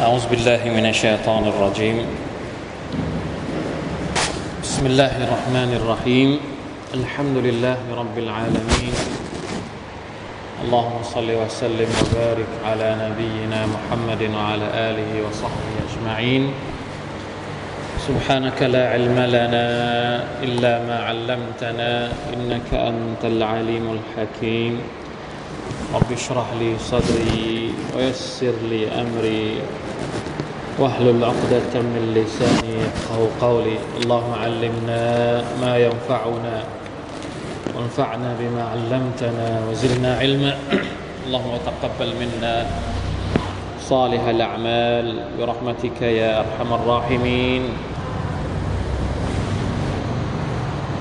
أعوذ بالله من الشيطان الرجيم. بسم الله الرحمن الرحيم. الحمد لله رب العالمين. اللهم صل وسلم وبارك على نبينا محمد وعلى آله وصحبه أجمعين. سبحانك لا علم لنا إلا ما علمتنا إنك أنت العليم الحكيم. رب اشرح لي صدري ويسر لي أمري. واحلل عقدة من لساني يفقه قولي. اللهم علمنا ما ينفعنا وانفعنا بما علمتنا وزدنا علما. اللهم تقبل منا صالح الأعمال. برحمتك يا أرحم الراحمين.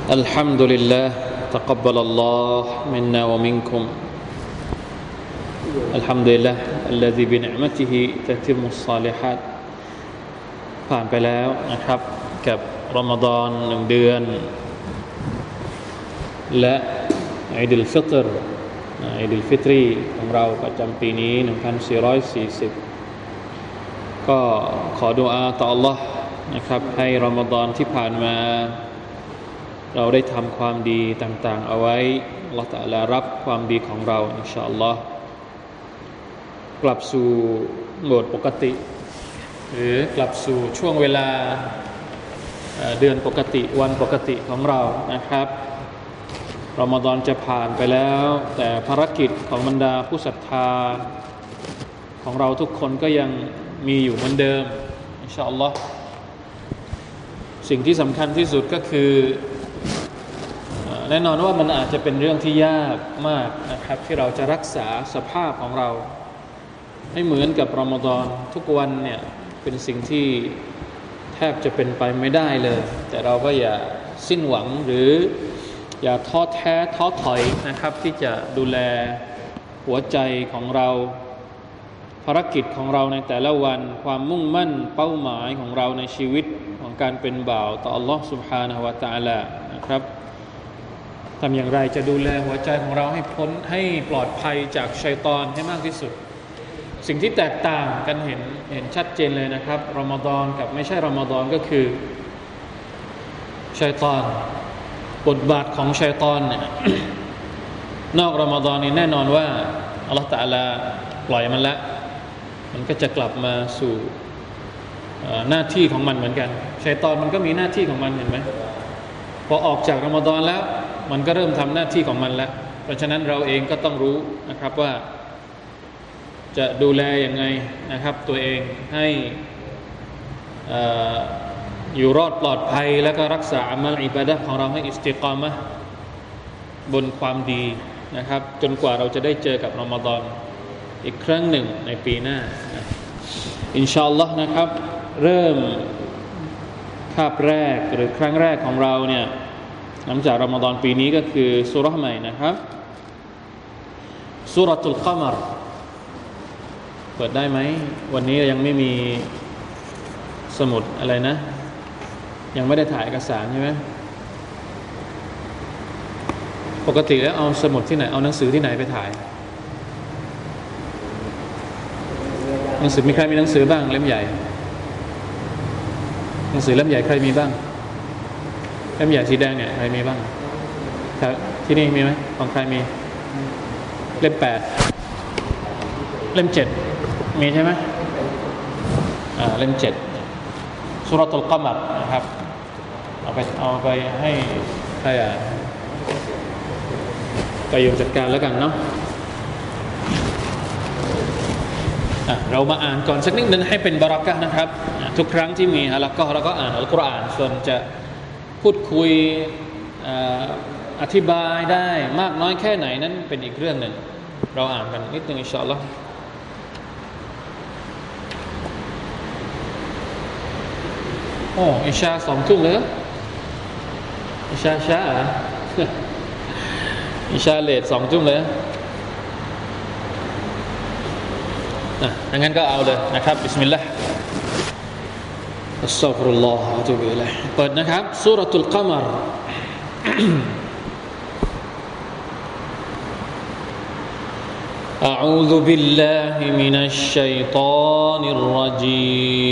الحمد لله. تقبل الله منا ومنكم. الحمد لله الذي بنعمته تتم الصالحات. ผ่านไปแล้วนะครับ กับรอมฎอนหนึ่งเดือน และอิดุลฟิตรอิดุลฟิตรีของเราประจำปีนี้ 1440 ก็ขอดุอาต่อ Allah นะครับให้รอมฎอนที่ผ่านมา เราได้ทำความดีต่างๆ เอาไว้ Allah ตะลารับความดีของเรา อินชาอัลลอฮ์กลับสู่โหมดปกติ หรือกลับสู่ช่วงเวลาเดือนปกติวันปกติของเรานะครับรอมฎอนจะผ่านไปแล้ว แต่ภารกิจของบรรดาผู้ศรัทธา ของเราทุกคนก็ยังมีอยู่เหมือนเดิมอินชาอัลลอฮ์สิ่งที่สำคัญที่สุดก็คือ แน่นอนว่ามันอาจจะเป็นเรื่องที่ยากมากนะครับ ที่เราจะรักษาสภาพของเรา ให้เหมือนกับรอมฎอนทุกวันเนี่ย เป็นสิ่งที่แทบจะเป็นไปไม่ได้เลย แต่เราก็อย่าสิ้นหวังหรืออย่าท้อแท้ท้อถอยนะครับ ที่จะดูแลหัวใจของเรา ภารกิจของเราในแต่ละวันความมุ่งมั่นเป้าหมายของเราในชีวิตของการเป็นบ่าวต่อ Allah Subhanahu wa Taala นะครับทำอย่างไรจะดูแลหัวใจของเราให้พ้นให้ปลอดภัยจากชัยตอนให้มากที่สุด สิ่งที่แตกต่างกันเห็นเห็นชัดเจนเลยนะครับรอมฎอนกับไม่ใช่รอมฎอนก็คือชัยตอนบทบาทของชัยตอนเนี่ยนอกรอมฎอนนี่แน่นอนว่าอัลลอฮฺตะลาปล่อยมันละ มันก็จะกลับมาสู่หน้าที่ของมันเหมือนกันชัยตอนมันก็มีหน้าที่ของมันเห็นไหมพอออกจากรอมฎอนแล้ว มันก็เริ่มทำหน้าที่ของมันแล้ว เพราะฉะนั้นเราเองก็ต้องรู้นะครับว่า จะดูแลยังไงนะครับ ตัวเองให้อยู่รอดปลอดภัย แล้วก็รักษาอามัลอิบาดะของเราให้อิสติกามะบนความดีนะครับ จนกว่าเราจะได้เจอกับรอมฎอนอีกครั้งหนึ่งในปีหน้า อินชาอัลลอฮ์นะครับ เริ่มคาบแรกหรือครั้งแรกของเราเนี่ยหลังจากรอมฎอนปีนี้ก็คือสุรษใหม่นะครับสุรตุลกมร เปิดได้ไหม วันนี้ยังไม่มีสมุดอะไรนะ ยังไม่ได้ถ่ายเอกสารใช่ไหมปกติแล้วเอาสมุดที่ไหน เอาหนังสือที่ไหนไปถ่าย หนังสือมีใครมีหนังสือบ้างเล่มใหญ่ หนังสือเล่มใหญ่ใครมีบ้าง เล่มใหญ่สีแดงเนี่ยใครมีบ้างที่นี่มีไหมของใครมี เล่มแปด เล่มเจ็ด มีใช่ไหมเล่มเจ็ดสุรตุลกมัดนะครับ เอาไปเอาไปให้ใครอะไปยมจัดการแล้วกันเนาะเรามาอ่านก่อนสักนิดนึงให้เป็นบารักะนะครับ ทุกครั้งที่มีฮะแล้วก็เราก็อ่านอัลกุรอานส่วนจะพูดคุยอธิบายได้มากน้อยแค่ไหนนั้นเป็นอีกเรื่องหนึ่งเราอ่านกันนิดนึงอินชาอัลลอฮ์ โอ้อิชาสองทุ่มเลยอิชาช้าอิชาเลทสองทุ่มเลยนะงั้นก็เอาเลยนะครับบิสมิลลาห์อัสซาฟุรุลลอฮฺอะตุบิลัยเปิดนะครับสุรตุลกมร أعوذ بالله من الشيطان الرجيم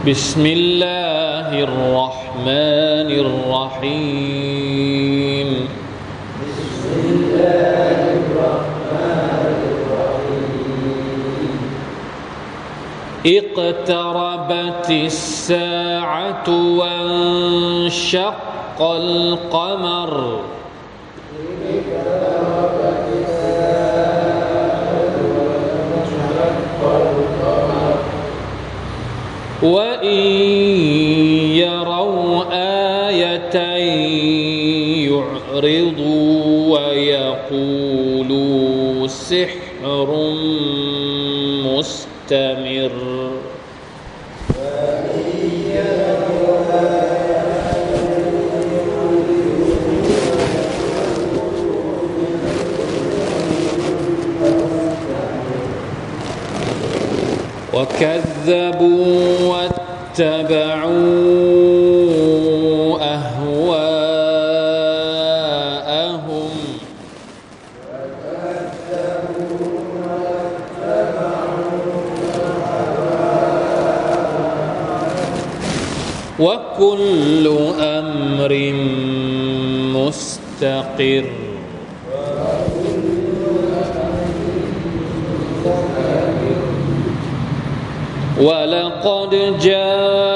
بسم الله الرحمن الرحيم. بسم الله الرحمن الرحيم اقتربت الساعة وانشق القمر. وإن يروا آية يعرضوا ويقولوا سحر مستمر وكذبوا واتبعوا أهواءهم. وكل أمر مستقر. ولقد جاء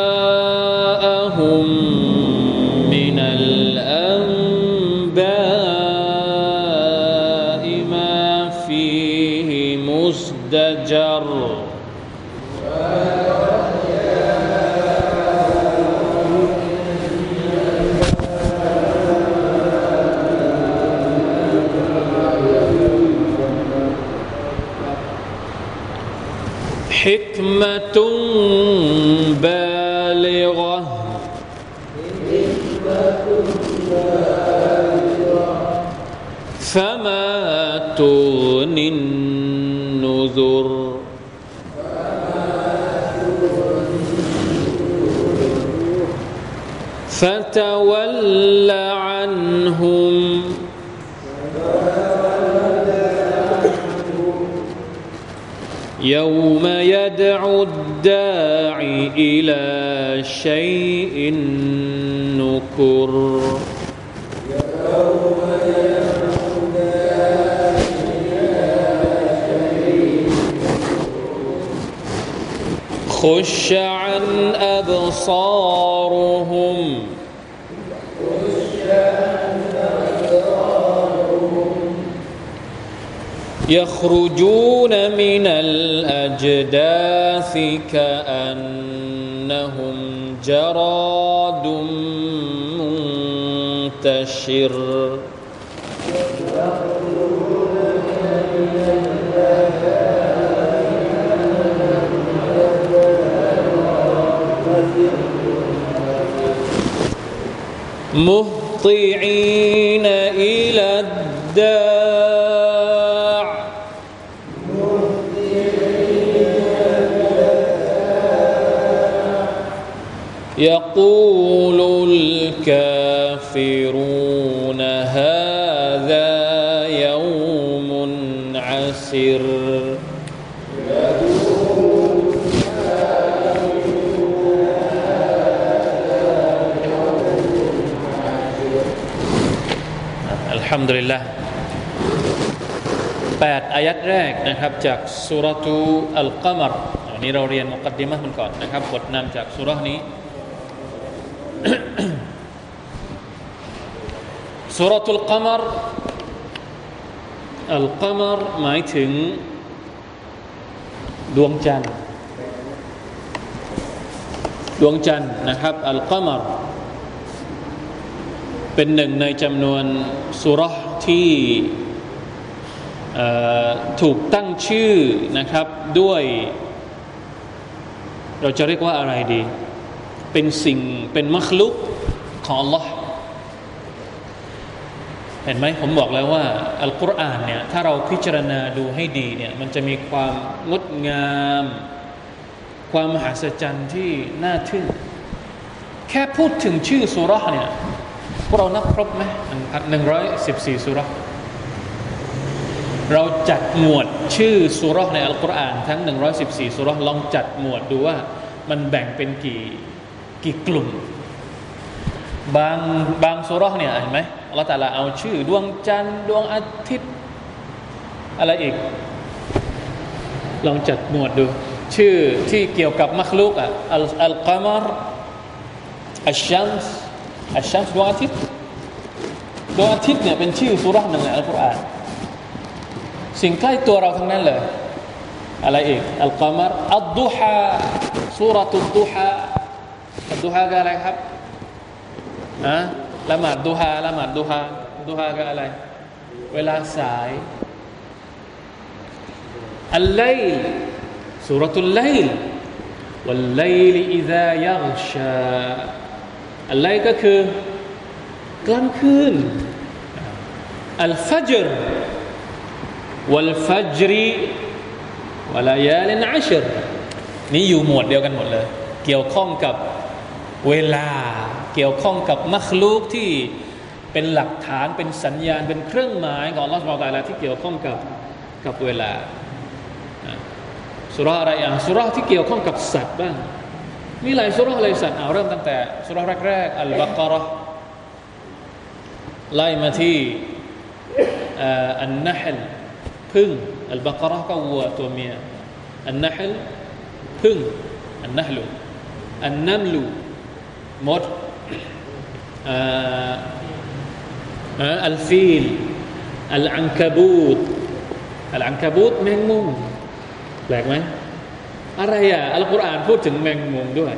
فتول عنهم. يوم يدعو الداعي إلى شيء نكر. خش عن أبصارهم. يخرجون من الأجداث كأنهم جراد منتشر. مهطعين إلى الداع يقول الكافرون هذا يوم عسر الحمد لله 8อายัดแรกนะครับจากสุรทูอัลกัมรวันนี้เราเรียนมุกัดดิมะมันก่อนนะครับบทนำจากสุรนี้ สุรทูลกมรอัลกมรหมายถึง ดวงจันทร์ ดวงจันทร์นะครับอัลกมรเป็นหนึ่งในจำนวนสุรที่ถูกตั้งชื่อนะครับด้วย เราจะเรียกว่าอะไรดี เป็นสิ่งเป็นมัคลุกของ Allah เห็นไหมผมบอกแล้วว่าอัลกุรอานเนี่ยถ้าเราพิจารณาดูให้ดีเนี่ยมันจะมีความงดงาม ความมหัศจรรย์ที่น่าทึ่ง แค่พูดถึงชื่อสุราเนี่ยพวกเรานับครบไหมหนึ่งร้อยสิบสี่สุราเราจัดหมวดชื่อสุรในอัลกุรอานทั้ง 114 สุรลองจัดหมวดดูว่ามันแบ่งเป็นกี่ กี่กลุ่ม บางบางสุรเนี่ยเห็นไหมเราแต่ละเอาชื่อ ดวงจันทร์ดวงอาทิตย์ อะไรอีก ลองจัดหมวดดู ชื่อที่เกี่ยวกับมัคลุกอะอัลอัลกามรอัลชัมส์อัลชัมส์ดวงอาทิตย์ดวงอาทิตย์เนี่ยเป็นชื่อสุรหนึ่งในอัลกุรอานสิ่งใกล้ตัวเราทั้งนั้นเลยอะไรอีกอัลกามรอัลดุฮาสุรตุลดุฮา ดูฮากับอะไรครับอะละหมาดดูฮาละหมาดดูฮาดูฮากับอะไร เวลาสายอัลไลล์สุรตุลไลล์วัลไลล์อิซายัลชาอัลไลก็คือกลางคืนอัลฟัจรวัลฟัจรีวลายาลินอัชรนี่อยู่หมวดเดียวกันหมดเลย เกี่ยวข้องกับ เวลาเกี่ยวข้องกับมัคลูกที่เป็นหลักฐานเป็นสัญญาณเป็นเครื่องหมายของอัลลอฮฺสุบไบร์ตที่เกี่ยวข้องกับกับเวลาสุราอะไรอย่างสุราที่เกี่ยวข้องกับสัตว์บ้างมีหลายสุราเลายสัตว์เอาเริ่มตั้งแต่สุราแรกๆอัลบากรไล่มาที่อันนัฮลพึ่งอัลบากรก็วัวตัวเมียอันนัฮลพึ่งอันนัฮลูอันนัมลู มดอัลฟีลอัลอังคาบูตอัลอังคาบูตแมงมุมแปลกไหมอะไรอะอัลกุรอานพูดถึงแมงมุมด้วย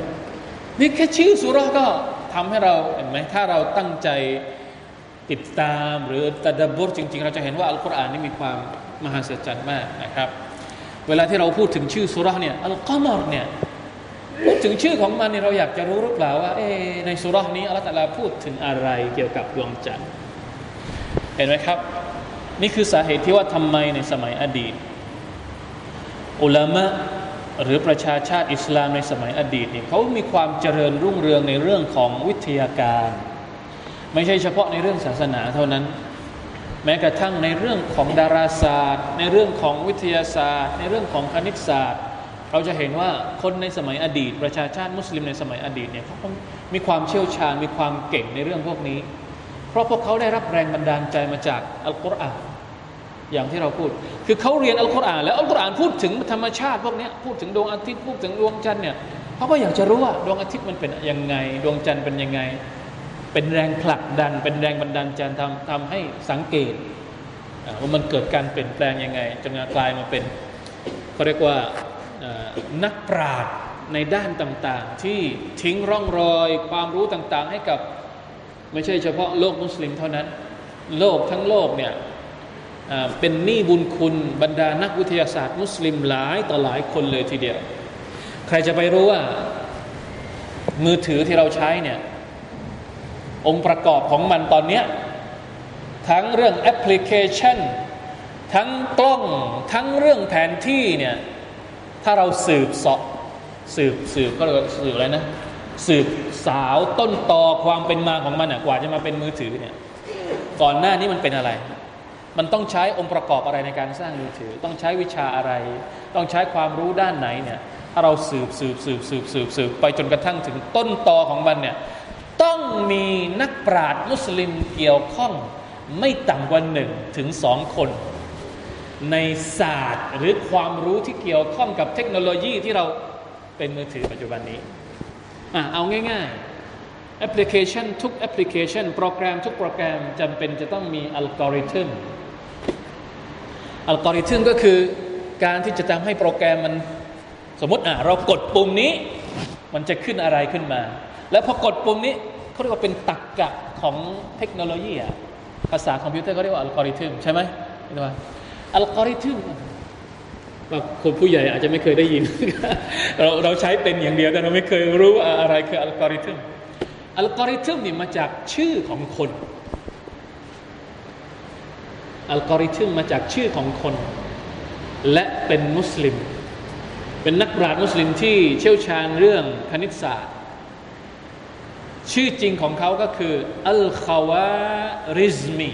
นี่แค่ชื่อสุราก็ทำให้เราเห็นไหมถ้าเราตั้งใจติดตามหรือตะดับบุรจริง ๆ เราจะเห็นว่าอัลกุรอานนี่มีความมหัศจรรย์มากนะครับ เวลาที่เราพูดถึงชื่อสุราเนี่ยอัลกามรเนี่ย พูดถึงชื่อของมันเนี่ยเราอยากจะรู้หรือเปล่าว่าเอในสุรานี้อัลลอฮฺพูดถึงอะไรเกี่ยวกับดวงจันทร์เห็นไหมครับ นี่คือสาเหตุที่ว่าทำไมในสมัยอดีต อุลามะหรือประชาชาติอิสลามในสมัยอดีตเนี่ยเขามีความเจริญรุ่งเรืองในเรื่องของวิทยาการ ไม่ใช่เฉพาะในเรื่องศาสนาเท่านั้น แม้กระทั่งในเรื่องของดาราศาสตร์ ในเรื่องของวิทยาศาสตร์ ในเรื่องของคณิตศาสตร์ เราจะเห็นว่าคนในสมัยอดีต ประชาชาติมุสลิมในสมัยอดีตเนี่ยเขามีความเชี่ยวชาญมีความเก่งในเรื่องพวกนี้ เพราะพวกเขาได้รับแรงบันดาลใจมาจากอัลกุรอานอย่างที่เราพูด คือเขาเรียนอัลกุรอานแล้วอัลกุรอานพูดถึงธรรมชาติพวกนี้พูดถึงดวงอาทิตย์พูดถึงดวงจันทร์เนี่ยเขาก็อยากจะรู้ว่าดวงอาทิตย์มันเป็นยังไง ดวงจันทร์เป็นยังไง เป็นแรงผลักดัน เป็นแรงบันดาลใจทำทำให้สังเกตว่ามันเกิดการเปลี่ยนแปลงยังไงจนกลายมาเป็นเขาเรียกว่า นักปราชญ์ในด้านต่างๆ ที่ทิ้งร่องรอยความรู้ต่างๆ ให้กับไม่ใช่เฉพาะโลกมุสลิมเท่านั้น โลกทั้งโลกเนี่ยเป็นหนี้บุญคุณบรรดานักวิทยาศาสตร์ มุสลิมหลายต่อหลายคนเลยทีเดียว ใครจะไปรู้ว่า มือถือที่เราใช้เนี่ยองค์ประกอบของมันตอนนี้ทั้งเรื่องแอปพลิเคชัน ทั้งกล้องทั้งเรื่องแผนที่เนี่ย ถ้าเราสืบสอบสืบสืบก็เรียสืบอะไรนะ สืบสาวต้นตอความเป็นมาของมันกว่าจะมาเป็นมือถือเนี่ยก่อนหน้านี้มันเป็นอะไร มันต้องใช้องค์ประกอบอะไรในการสร้างมือถือ ต้องใช้วิชาอะไร ต้องใช้ความรู้ด้านไหนเนี่ยถ้าเราสืบสืบสืบสืบสืบสืบไปจนกระทั่งถึงต้นตอของมันเนี่ยต้องมีนักปราชญ์มุสลิมเกี่ยวข้องไม่ต่ำกว่าหนึ่งถึงสองคน ในศาสตร์หรือความรู้ที่เกี่ยวข้องกับเทคโนโลยีที่เราเป็นมือถือปัจจุบันนี้อะเอาง่ายๆแอปพลิเคชันทุกแอปพลิเคชัน โปรแกรมทุกโปรแกรมจำเป็นจะต้องมีอัลกอริทึมอัลกอริทึมก็คือการที่จะทำให้โปรแกรมมันสมมติอะเรากดปุ่มนี้ มันจะขึ้นอะไรขึ้นมา แล้วพอกดปุ่มนี้เขาเรียกว่าเป็นตรรกะของเทคโนโลยีอะภาษาคอมพิวเตอร์เขาเรียกว่าอัลกอริทึมใช่ไหมเห็นไหม อัลกอริทึมว่าคนผู้ใหญ่อาจจะไม่เคยได้ยิน เราเราใช้เป็นอย่างเดียวแต่เราไม่เคยรู้อะไรคืออัลกอริทึมอัลกอริทึมนี่มาจากชื่อของคน อัลกอริทึมมาจากชื่อของคน และเป็นมุสลิม เป็นนักปราชญ์มุสลิมที่เชี่ยวชาญเรื่องคณิตศาสตร์ ชื่อจริงของเขาก็คืออัลคาวาริซมี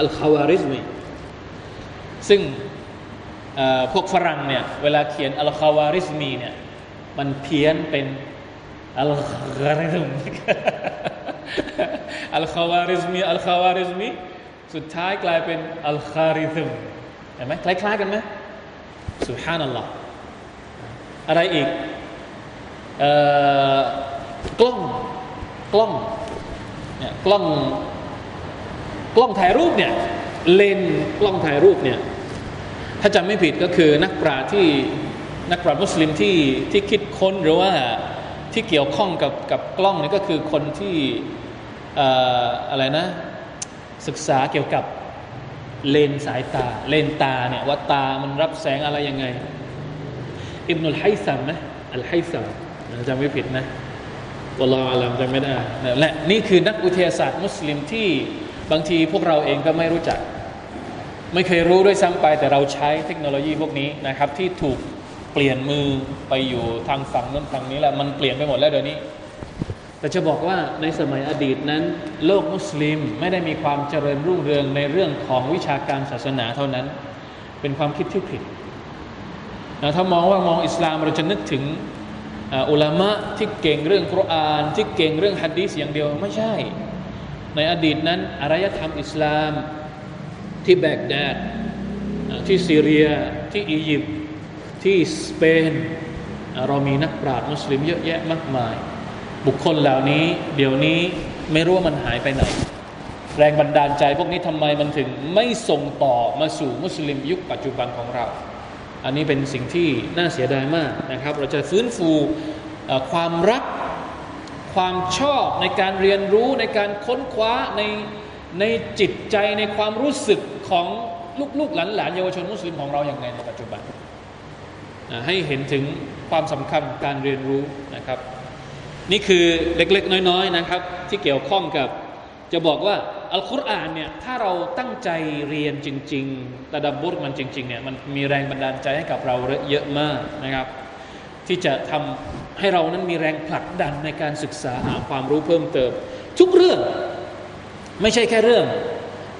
อัลคาวาริซมี ซึ่งพวกฝรั่งเนี่ยเวลาเขียนอัลคาวาริซมีเนี่ยมันเพี้ยนเป็นอัลคาริซมอัลคาวาริซมีอัลคาวาริซมีสุดท้ายกลายเป็นอัลคาริซึมเห็นไหมคล้ายๆกันไหมซุบฮานัลลอฮ์อะไรอีกกล้องกล้องเนี่ยกล้องกล้องถ่ายรูปเนี่ยเลนกล้องถ่ายรูปเนี่ย ถ้าจำไม่ผิดก็คือนักปราชญ์ที่นักปราชญ์มุสลิมที่ที่คิดค้นหรือว่าที่เกี่ยวข้องกับกับกล้องนี่ก็คือคนที่อะไรนะ ศึกษาเกี่ยวกับเลนสายตา เลนตาเนี่ยว่าตามันรับแสงอะไรยังไงอิบนุลไฮซัมนะอัลไฮซัมจำไม่ผิดนะวลาอัลลัมจำไม่ได้และนี่คือนักวิทยาศาสตร์มุสลิมที่บางทีพวกเราเองก็ไม่รู้จัก ไม่เคยรู้ด้วยซ้ำไปแต่เราใช้เทคโนโลยีพวกนี้นะครับ ที่ถูกเปลี่ยนมือไปอยู่ทางฝั่งนั้นฝั่งนี้แล้วมันเปลี่ยนไปหมดแล้วเดี๋ยวนี้ แต่จะบอกว่าในสมัยอดีตนั้น โลกมุสลิมไม่ได้มีความเจริญรุ่งเรืองในเรื่องของวิชาการศาสนาเท่านั้น เป็นความคิดที่ผิดนะถ้ามองว่ามองอิสลามเราจะนึกถึงอุลามะที่เก่งเรื่องคุราน ที่เก่งเรื่องฮัดดีสอย่างเดียวไม่ใช่ ในอดีตนั้นอารยธรรมอิสลาม ที่แบกแดดที่ซีเรียที่อียิปต์ที่สเปนเรามีนักปราชญ์มุสลิมเยอะแยะมากมาย บุคคลเหล่านี้ เดี๋ยวนี้ไม่รู้ว่ามันหายไปไหน แรงบันดาลใจพวกนี้ทำไมมันถึงไม่ส่งต่อมาสู่มุสลิมยุคปัจจุบันของเรา อันนี้เป็นสิ่งที่น่าเสียดายมากนะครับ เราจะฟื้นฟูความรักความชอบในการเรียนรู้ในการค้นคว้าใน ในจิตใจในความรู้สึกของลูกๆหลานๆเยาวชนมุสลิมของเราอย่างไงในปัจจุบันให้เห็นถึงความสำคัญการเรียนรู้นะครับ นี่คือเล็กๆ น้อยๆนะครับ ที่เกี่ยวข้องกับจะบอกว่าอัลกุรอานเนี่ยถ้าเราตั้งใจเรียนจริงๆระดับบุตรมันจริงๆเนี่ยมันมีแรงบันดาลใจให้กับเราเยอะมากนะครับ ที่จะทำให้เรานั้นมีแรงผลักดันในการศึกษาหาความรู้เพิ่มเติม ทุกเรื่อง ไม่ใช่แค่เรื่อง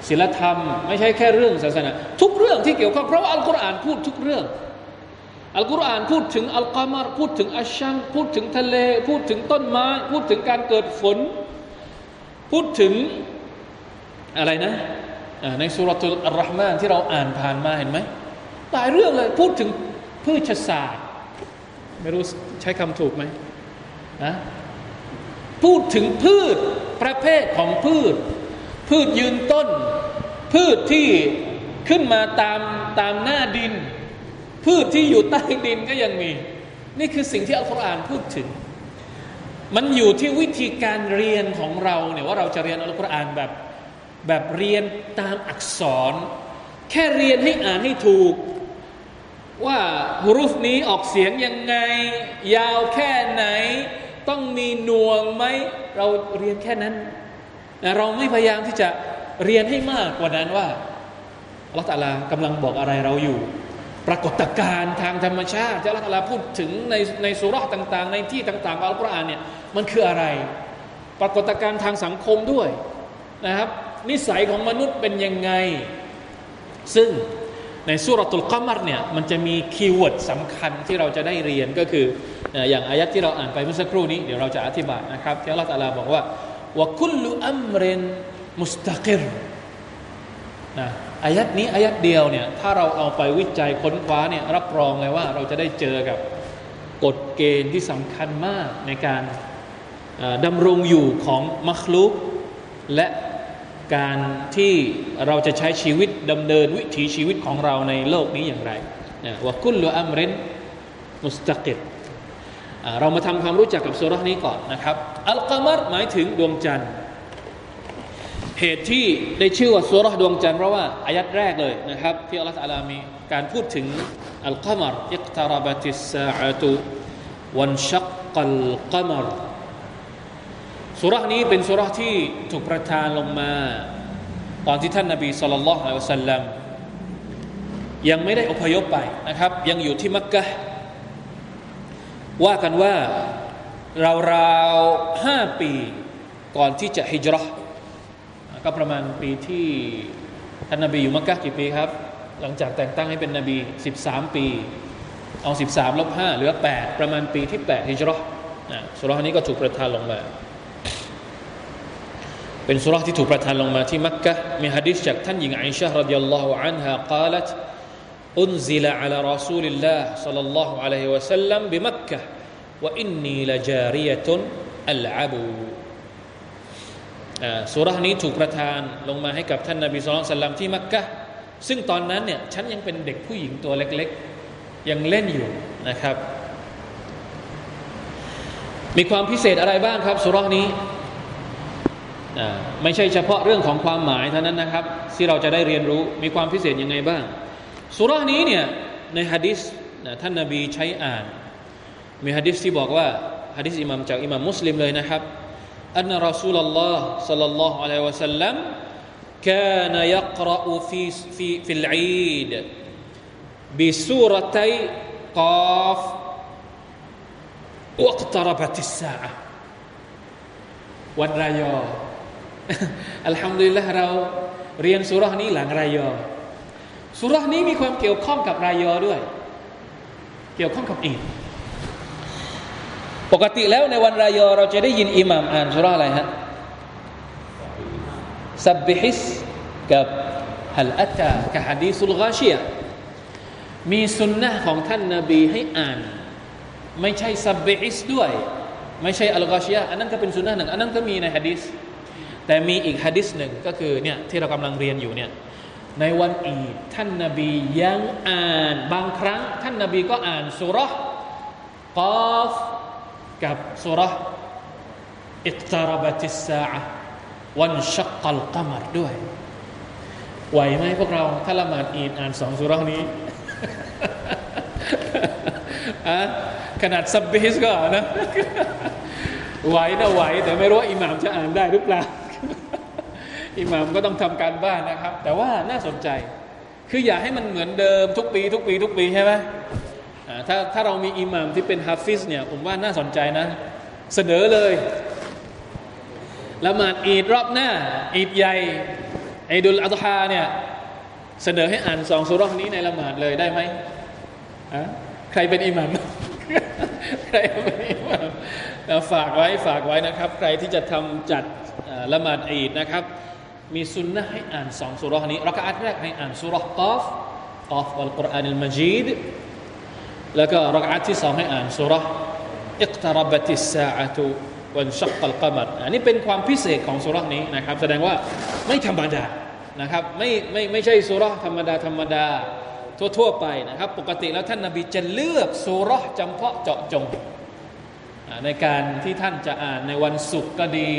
ศีลธรรม ไม่ใช่แค่เรื่องศาสนา ทุกเรื่องที่เกี่ยวข้องเพราะว่าอัลกุรอานพูดทุกเรื่องอัลกุรอานพูดถึงอัลกามารพูดถึงอัชชัมพูดถึงทะเล พูดถึงต้นไม้ พูดถึงการเกิดฝน พูดถึงอะไรนะในสุรทูลอัลรห์มานที่เราอ่านผ่านมาเห็นไหมหลายเรื่องเลยพูดถึงพืชศาสตร์ไม่รู้ใช้คำถูกไหมนะพูดถึงพืชประเภทของพืช พืชยืนต้น พืชที่ขึ้นมาตามตามหน้าดิน พืชที่อยู่ใต้ดินก็ยังมี นี่คือสิ่งที่อัลกุรอานพูดถึง มันอยู่ที่วิธีการเรียนของเราเนี่ยว่าเราจะเรียนอัลกุรอานแบบแบบเรียนตามอักษร แค่เรียนให้อ่านให้ถูก ว่าฮุรุฟนี้ออกเสียงยังไง ยาวแค่ไหน ต้องมีหน่วงไหม เราเรียนแค่นั้น เราไม่พยายามที่จะเรียนให้มากกว่านั้นว่าอัลลอฮฺตะลากำลังบอกอะไรเราอยู่ ปรากฏการณ์ทางธรรมชาติที่อัลลอฮฺพูดถึงในในสูเราะฮ์ต่าง ๆ ในที่ต่างๆของอัลกุรอานเนี่ยมันคืออะไร ปรากฏการณ์ทางสังคมด้วยนะครับ นิสัยของมนุษย์เป็นยังไง ซึ่งในสูเราะตุลเกาะมัรเนี่ยมันจะมี keyword สำคัญที่เราจะได้เรียนก็คืออย่างอายะฮ์ที่เราอ่านไปเมื่อสักครู่นี้เดี๋ยวเราจะอธิบายนะครับที่อัลลอฮฺบอกว่า วะคุลุอัมรินมุสตะกิรนะอายัดนี้อายัดเดียวเนี่ยถ้าเราเอาไปวิจัยค้นคว้าเนี่ยรับรองเลยว่าเราจะได้เจอกับกฎเกณฑ์ที่สำคัญมากในการดำรงอยู่ของมัคลุกและการที่เราจะใช้ชีวิตดำเนินวิถีชีวิตของเราในโลกนี้อย่างไรนะว่ากุลลอัมรินมุสตะกิดเรามาทำความรู้จักกับสุรานี้ก่อนนะครับ อัลกัมรหมายถึงดวงจันทร์ เหตุที่ได้ชื่อว่าสุรดวงจันทร์เพราะว่าอายัดแรกเลยนะครับ ที่อัลลอฮฺอาลามีการพูดถึงอัลกัมรอิกตารบติสซาอตุวันชักกัลกัมรสุรนี้เป็นสุรที่ถูกประทานลงมา ตอนที่ท่านนบีสุลต่านละฮ์อัลสัลลัมยังไม่ได้อพยพไปนะครับ ยังอยู่ที่มักกะว่ากันว่า ราวๆห้าปีก่อนที่จะฮิจรัชก็ประมาณปีที่ท่านนบีอยู่มักกะกี่ปีครับ หลังจากแต่งตั้งให้เป็นนบี 13 ปีเอา13ลบ5เหลือ 8 ประมาณปีที่8ฮิจรัชนะสุรานี้ก็ถูกประทานลงมา เป็นสุราที่ถูกประทานลงมาที่มักกะมีฮะดิษจากท่านหญิงอิชะรดิยัลลอฮุอันฮะกล่าว أنزل على رسول الله صلى الله عليه وسلم بمكة ว่าอินนีละจาริยตุนอัลอาบูสุรานี้ถูกประทานลงมาให้กับท่านนาบีสุลต่านที่มักกะซึ่งตอนนั้นเนี่ยฉันยังเป็นเด็กผู้หญิงตัวเล็กๆ ยังเล่นอยู่นะครับ มีความพิเศษอะไรบ้างครับสุรานี้ไม่ใช่เฉพาะเรื่องของความหมายเท่านั้นนะครับ ที่เราจะได้เรียนรู้มีความพิเศษยังไงบ้างสุรานี้เนี่ยในฮะดิษท่านนาบีใช้อ่าน มีฮะดิษที่บอกว่าฮะดิษอิหมัมจากอิหมัมมุสลิมเลยนะครับ أن رسول الله صلى الله عليه وسلم كان يقرأ في في في العيد بسورتي قاف واقتربت الساعة วันรายออัลฮัมดุลิลละเราเรียนสุรานี้หลังรายอสุรานี้มีความเกี่ยวข้องกับรายอด้วย เกี่ยวข้องกับอีด ปกติแล้วในวันรายอเราจะได้ยินอิหม่ามอ่านสุราอะไรฮะซับบิฮิสกับฮัลอัตตากับฮะดีสุลกาชียมีซุนนะฮ์ของท่านนาบีให้อ่าน ไม่ใช่سبح اسمด้วย ไม่ใช่อัลฆอชิยะฮ์อันนั้นก็เป็นซุนนะฮ์หนึ่งอันนั้นก็มีในฮะดีสแต่มีอีกฮะดีสหนึ่งก็คือเนี่ยที่เรากำลังเรียนอยู่เนี่ยในวันอีดท่านนาบียังอ่านบางครั้ง ท่านนาบีก็อ่านสูเราะฮ์กอฟ กับสูเราะฮ์ اقتربت الساعة وانشق القمرด้วย ไหวไหมพวกเราถ้าละหมาดอีดอ่านสองสูเราะฮ์นี้ขนาดسبح اسمก็นะไหวนะไหว แต่ไม่รู้ว่าอิหม่ามจะอ่านได้หรือเปล่าอิหม่ามก็ต้องทำการบ้านนะครับ แต่ว่าน่าสนใจ คืออย่าให้มันเหมือนเดิมทุกปี ทุกปี ทุกปีใช่ไหม ถ้าถ้าเรามีอิหม่ามที่เป็นฮาฟิสเนี่ยผมว่าน่าสนใจนะ เสนอเลยละหมาดอีดรอบหน้า อีดใหญ่ไอดุลอัตฮาเนี่ยเสนอให้อ่านสองสุรนี้ในละหมาดเลยได้ไหมใครเป็นอิหมัมใครเป็นอิหมัมฝากไว้ฝากไว้นะครับ ใครที่จะทำจัดละหมาดอีดนะครับ มีสุนนะให้อ่านสองสุรนี้รักอัตแรกให้อ่านสุรกอฟกอฟอัลกุรอานอัลมัจีด แล้วก็รักอัตที่สองให้อ่านสุรอิกตารบติสาอะตุวันชักกัลกมัดอันนี้เป็นความพิเศษของสุรนี้นะครับ แสดงว่าไม่ธรรมดานะครับไม่ไม่ไม่ใช่สุรธรรมดาธรรมดาทั่วๆไปนะครับ ปกติแล้วท่านนาบีจะเลือกสุรจำเพาะเจาะจง ในการที่ท่านจะอ่านในวันศุกร์ก็ดี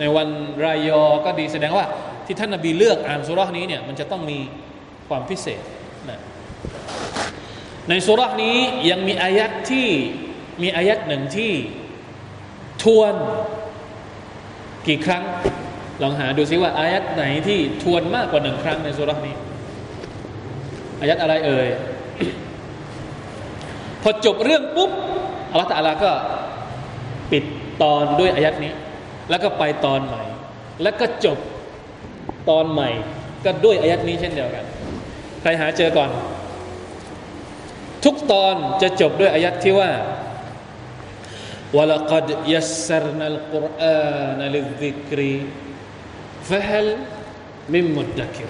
ในวันรายอก็ดี แสดงว่าที่ท่านนาบีเลือกอ่านสุรนี้เนี่ยมันจะต้องมีความพิเศษ ในสุรานี้ยังมีอายัดที่มีอายัดหนึ่งที่ทวนกี่ครั้ง ลองหาดูซิว่าอายัดไหนที่ทวนมากกว่าหนึ่งครั้งในสุรานี้ อายัดอะไรเอ่ย พอจบเรื่องปุ๊บอัลลอฮฺตะลาก็ปิดตอนด้วยอายัดนี้ แล้วก็ไปตอนใหม่ แล้วก็จบตอนใหม่ ก็ด้วยอายัดนี้เช่นเดียวกัน ใครหาเจอก่อน ทุกตอนจะจบด้วยอายัดที่ว่า ولقد يسرنا القرآن للذكر فهل من مدكر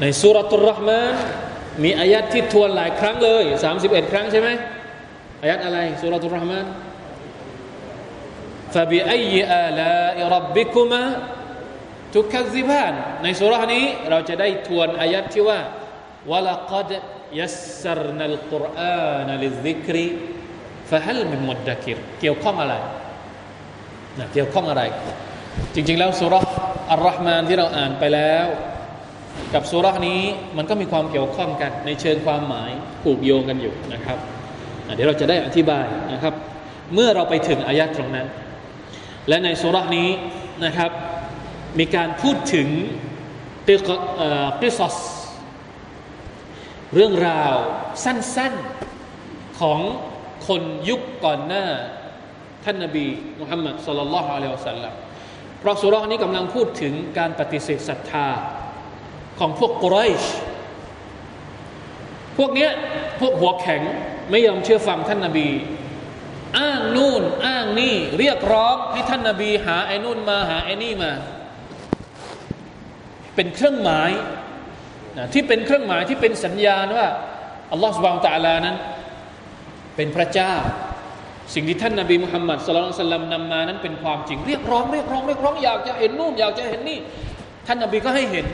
ในสุรตุลรหมานมีอายัดที่ทวนหลายครั้งเลย 31 ครั้งใช่ไหมอายัดอะไรสุรตุลรหมาน فبأي آلاء ربكما تكذبان ในสุรานี้เราจะได้ทวนอายัดที่ว่าวลกัด ยัสซรนัลกุรอานะลิซิกรีฟะฮัลมิมุดดะกิรเกี่ยวข้องอะไรนะเกี่ยวข้องอะไร จริง ๆ แล้วสุรอัลรอฮ์มานที่เราอ่านไปแล้ว กับสุรานี้มันก็มีความเกี่ยวข้องกัน ในเชิงความหมายผูกโยงกันอยู่นะครับเดี๋ยวเราจะได้อธิบายนะครับ เมื่อเราไปถึงอายัดตรงนั้น และในสุรานี้นะครับ มีการพูดถึงกิซอส เรื่องราวสั้นๆของคนยุคก่อนหน้า ท่านนบีมุฮัมมัดสุลลัลลอฮุอะลัยฮิวสัลลัมเพราะสุรานี้กำลังพูดถึงการปฏิเสธศรัทธาของพวกกุไรชพวกเนี้ยพวกหัวแข็งไม่ยอมเชื่อฟังท่านนาบี อ้างนู่นอ้างนี่เรียกร้องให้ท่านนาบี หาไอ้นู่นมาหาไอ้นี่มา เป็นเครื่องหมาย นะที่เป็นเครื่องหมายที่เป็นสัญญาณว่าอัลลอฮฺสุบานตะลานั้น เป็นพระเจ้า สิ่งที่ท่านนาบีมุฮัมมัดสุลตัลลัมนำมานั้นเป็นความจริงเรียกร้องเรียกร้องเรียกร้องอยากจะเห็นนู่นอยากจะเห็นนี่ ท่านนาบีก็ให้เห็น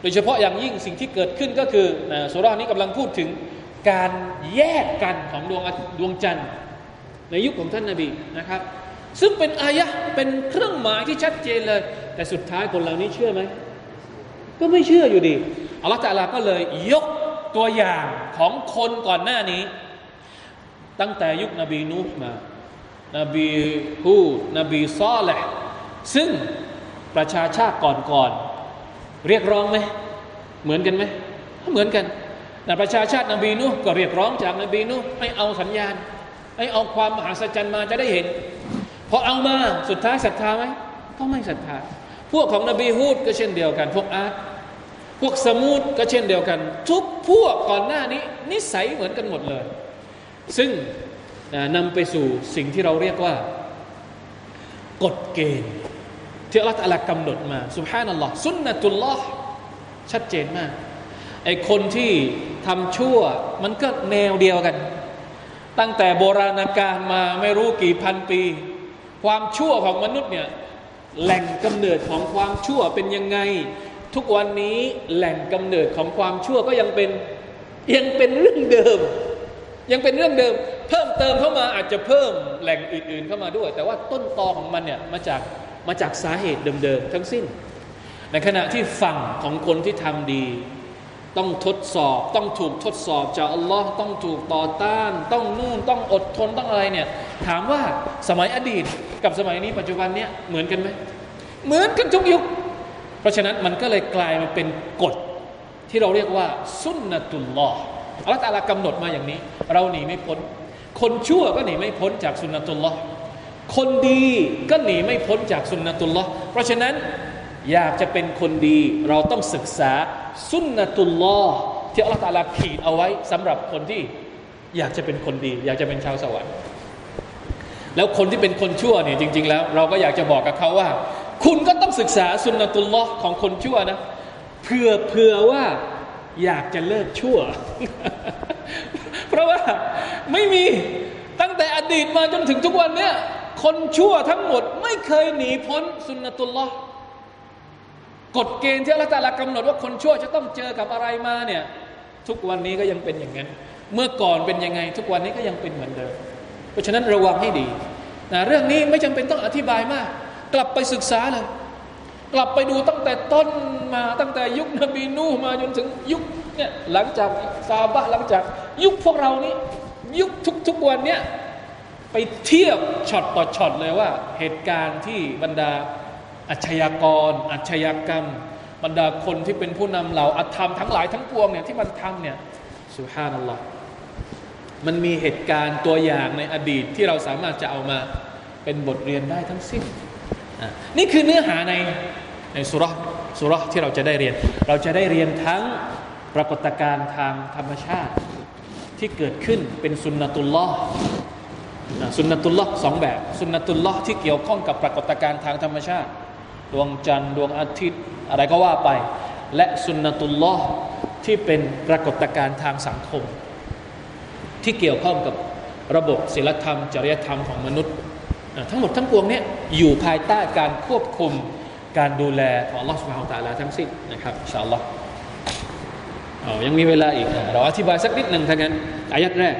โดยเฉพาะอย่างยิ่งสิ่งที่เกิดขึ้นก็คือสุรานี้กำลังพูดถึงการแยกกันของดวงดวงจันทร์ในยุคของท่านนาบีนะครับ ซึ่งเป็นอายะเป็นเครื่องหมายที่ชัดเจนเลย แต่สุดท้ายคนเหล่านี้เชื่อไหมก็ไม่เชื่ออยู่ดี อัลลอฮฺตาลาก็เลยยกตัวอย่างของคนก่อนหน้านี้ ตั้งแต่ยุคนบีนูฮมา นบีฮูนบีซอแหละซึ่งประชาชาติก่อนเรียกร้องไหมเหมือนกันไหมเหมือนกันแต่ประชาชาตินบีนุก็เรียกร้องจากนบีนุให้เอาสัญญาณ ให้เอาความมหาศจรรย์มาจะได้เห็นพอเอามาสุดท้ายศรัทธาไหมก็ไม่ศรัทธา พวกของนบีฮูดก็เช่นเดียวกัน พวกอาร์ต พวกสมูดก็เช่นเดียวกัน ทุกพวกก่อนหน้านี้ นิสัยเหมือนกันหมดเลย ซึ่งนำไปสู่สิ่งที่เราเรียกว่า กฎเกณฑ์ ที่อัลลอฮฺกำหนดมาสุบฮานัลลอฮ์สุนนะตุลลอฮ์ชัดเจนมากไอคนที่ทำชั่วมันก็แนวเดียวกัน ตั้งแต่โบราณกาลมาไม่รู้กี่พันปี ความชั่วของมนุษย์เนี่ยแหล่งกำเนิดของความชั่วเป็นยังไง ทุกวันนี้แหล่งกำเนิดของความชั่วก็ยังเป็นยังเป็นเรื่องเดิม ยังเป็นเรื่องเดิม เพิ่มเติมเข้ามาอาจจะเพิ่มแหล่งอื่น ๆเข้ามาด้วย แต่ว่าต้นตอของมันเนี่ยมาจากมาจากสาเหตุเดิมๆทั้งสิ้น ในขณะที่ฝั่งของคนที่ทำดี ต้องทดสอบต้องถูกทดสอบจากอัลลอฮ์ต้องถูกต่อต้าน ต้องนู่นต้องอดทนต้องอะไรเนี่ยถามว่าสมัยอดีตกับสมัยนี้ปัจจุบันเนี่ยเหมือนกันไหมเหมือนกันทุกยุค ราะฉะนั้นมันก็เลยกลายมาเป็นกฎที่เราเรียกว่าสุนนตุลลอฮ์อัลลอฮ์ตาลากำหนดมาอย่างนี้ เราหนีไม่พ้น คนชั่วก็หนีไม่พ้นจากสุนนตุลลอฮ์คนดีก็หนีไม่พ้นจากสุนนตุลลอฮ์เพราะฉะนั้นอยากจะเป็นคนดีเราต้องศึกษาสุนนตุลลอฮ์ที่อัลลอฮฺตาลาขีดเอาไว้สำหรับคนที่อยากจะเป็นคนดี อยากจะเป็นชาวสวรรค์แล้วคนที่เป็นคนชั่วเนี่ยจริง ๆ แล้ว เราก็อยากจะบอกกับเขาว่า คุณก็ต้องศึกษาสุนนะตุลลอฮ์ของคนชั่วนะเพื่อเพื่อว่าอยากจะเลิกชั่ว เพราะว่าไม่มีตั้งแต่อดีตมาจนถึงทุกวันเนี้ยคนชั่วทั้งหมดไม่เคยหนีพ้นสุนนะตุลลอฮ์กฎเกณฑ์ที่อัลลอฮฺกำหนดว่าคนชั่วจะต้องเจอกับอะไรมาเนี่ย ทุกวันนี้ก็ยังเป็นอย่างนั้น เมื่อก่อนเป็นยังไง ทุกวันนี้ก็ยังเป็นเหมือนเดิม เพราะฉะนั้นระวังให้ดีนะเรื่องนี้ไม่จำเป็นต้องอธิบายมาก กลับไปศึกษาเลย กลับไปดูตั้งแต่ต้นมาตั้งแต่ยุคนบีนูมาจนถึงยุคเนี่ยหลังจากซาบะหลังจาก ยุคพวกเรานี้ ยุคทุกๆวันเนี่ยไปเทียบช็อตต่อช็อตเลยว่า เหตุการณ์ที่บรรดาอาชญากรอาชญากรรม บรรดาคนที่เป็นผู้นำเหล่าอธรรมทั้งหลายทั้งปวงเนี่ยที่มันทำเนี่ยสุฮานัลลอฮ์มันมีเหตุการณ์ตัวอย่างในอดีตที่เราสามารถจะเอามาเป็นบทเรียนได้ทั้งสิ้น นี่คือเนื้อหาในในสุรสุรที่เราจะได้เรียน เราจะได้เรียนทั้งปรากฏการณ์ทางธรรมชาติ ที่เกิดขึ้นเป็นสุนนตุลลอฮ์สุนนตุลลอฮ์สองแบบ สุนนตุลลอฮ์ที่เกี่ยวข้องกับปรากฏการณ์ทางธรรมชาติ ดวงจันทร์ดวงอาทิตย์ อะไรก็ว่าไป และสุนนตุลลอฮ์ที่เป็นปรากฏการณ์ทางสังคม ที่เกี่ยวข้องกับระบบศีลธรรม จริยธรรมของมนุษย์ ทั้งหมดทั้งปวงนี้อยู่ภายใต้การควบคุมการดูแลของลอสมาฮ์ตาลาทั้งสิ้นนะครับอินชาอัลลอฮ์ยังมีเวลาอีกเราอธิบายสักนิดหนึ่งทั้งนั้นอายัดแรก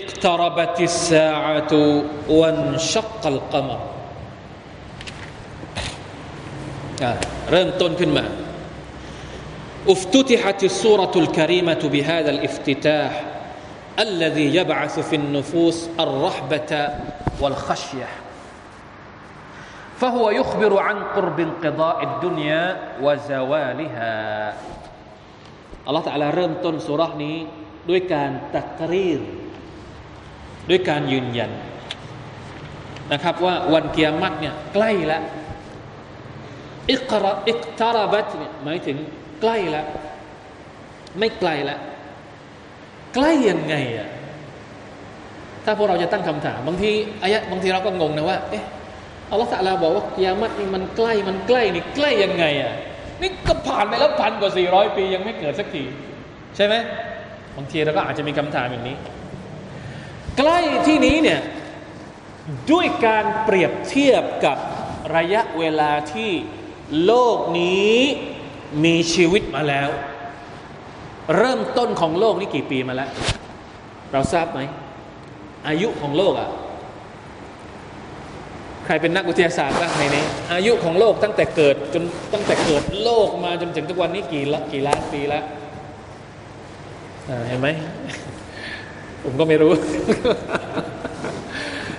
اقتربت الساعة وانشق القمر เริ่มต้นขึ้นมา افتتحت السورة الكريمة بهذا الافتتاح الذي يبعث في النفوس الرحبة والخشية فهو يخبر عن قرب انقضاء الدنيا وزوالها อัลลอฮฺตะลาเริ่มต้นสุรานี้ ด้วยการตักรีรด้วยการยืนยันนะครับว่าวันเกียรติเนี่ยใกล้แล้วอิกระอิกตาราบัตเนี่ยหมายถึงใกล้แล้วไม่ไกลแล้ว ใกล้ยังไงอะถ้าพวกเราจะตั้งคำถาม บางทีอายะบางทีเราก็งงนะว่าเอ๊ะอัลลอฮฺสัลาบอกว่ากิยามัตนี่มันใกล้มันใกล้นี่ใกล้ยังไงอะนี่ก็ผ่านไปแล้วพันกว่าสี่ร้อยปียังไม่เกิดสักทีใช่ไหมบางทีเราก็อาจจะมีคำถามอย่างนี้ ใกล้ที่นี้เนี่ยด้วยการเปรียบเทียบกับระยะเวลาที่โลกนี้มีชีวิตมาแล้ว เริ่มต้นของโลกนี่กี่ปีมาแล้ว เราทราบไหม อายุของโลกอะ่ะ ใครเป็นนักวิทยาศาสตร์บ้างในนี้ อายุของโลกตั้งแต่เกิดจนตั้งแต่เกิดโลกมาจนถึงทุกวันนี้กี่ละกี่ล้านปีแล้วเห็นไหม ผมก็ไม่รู้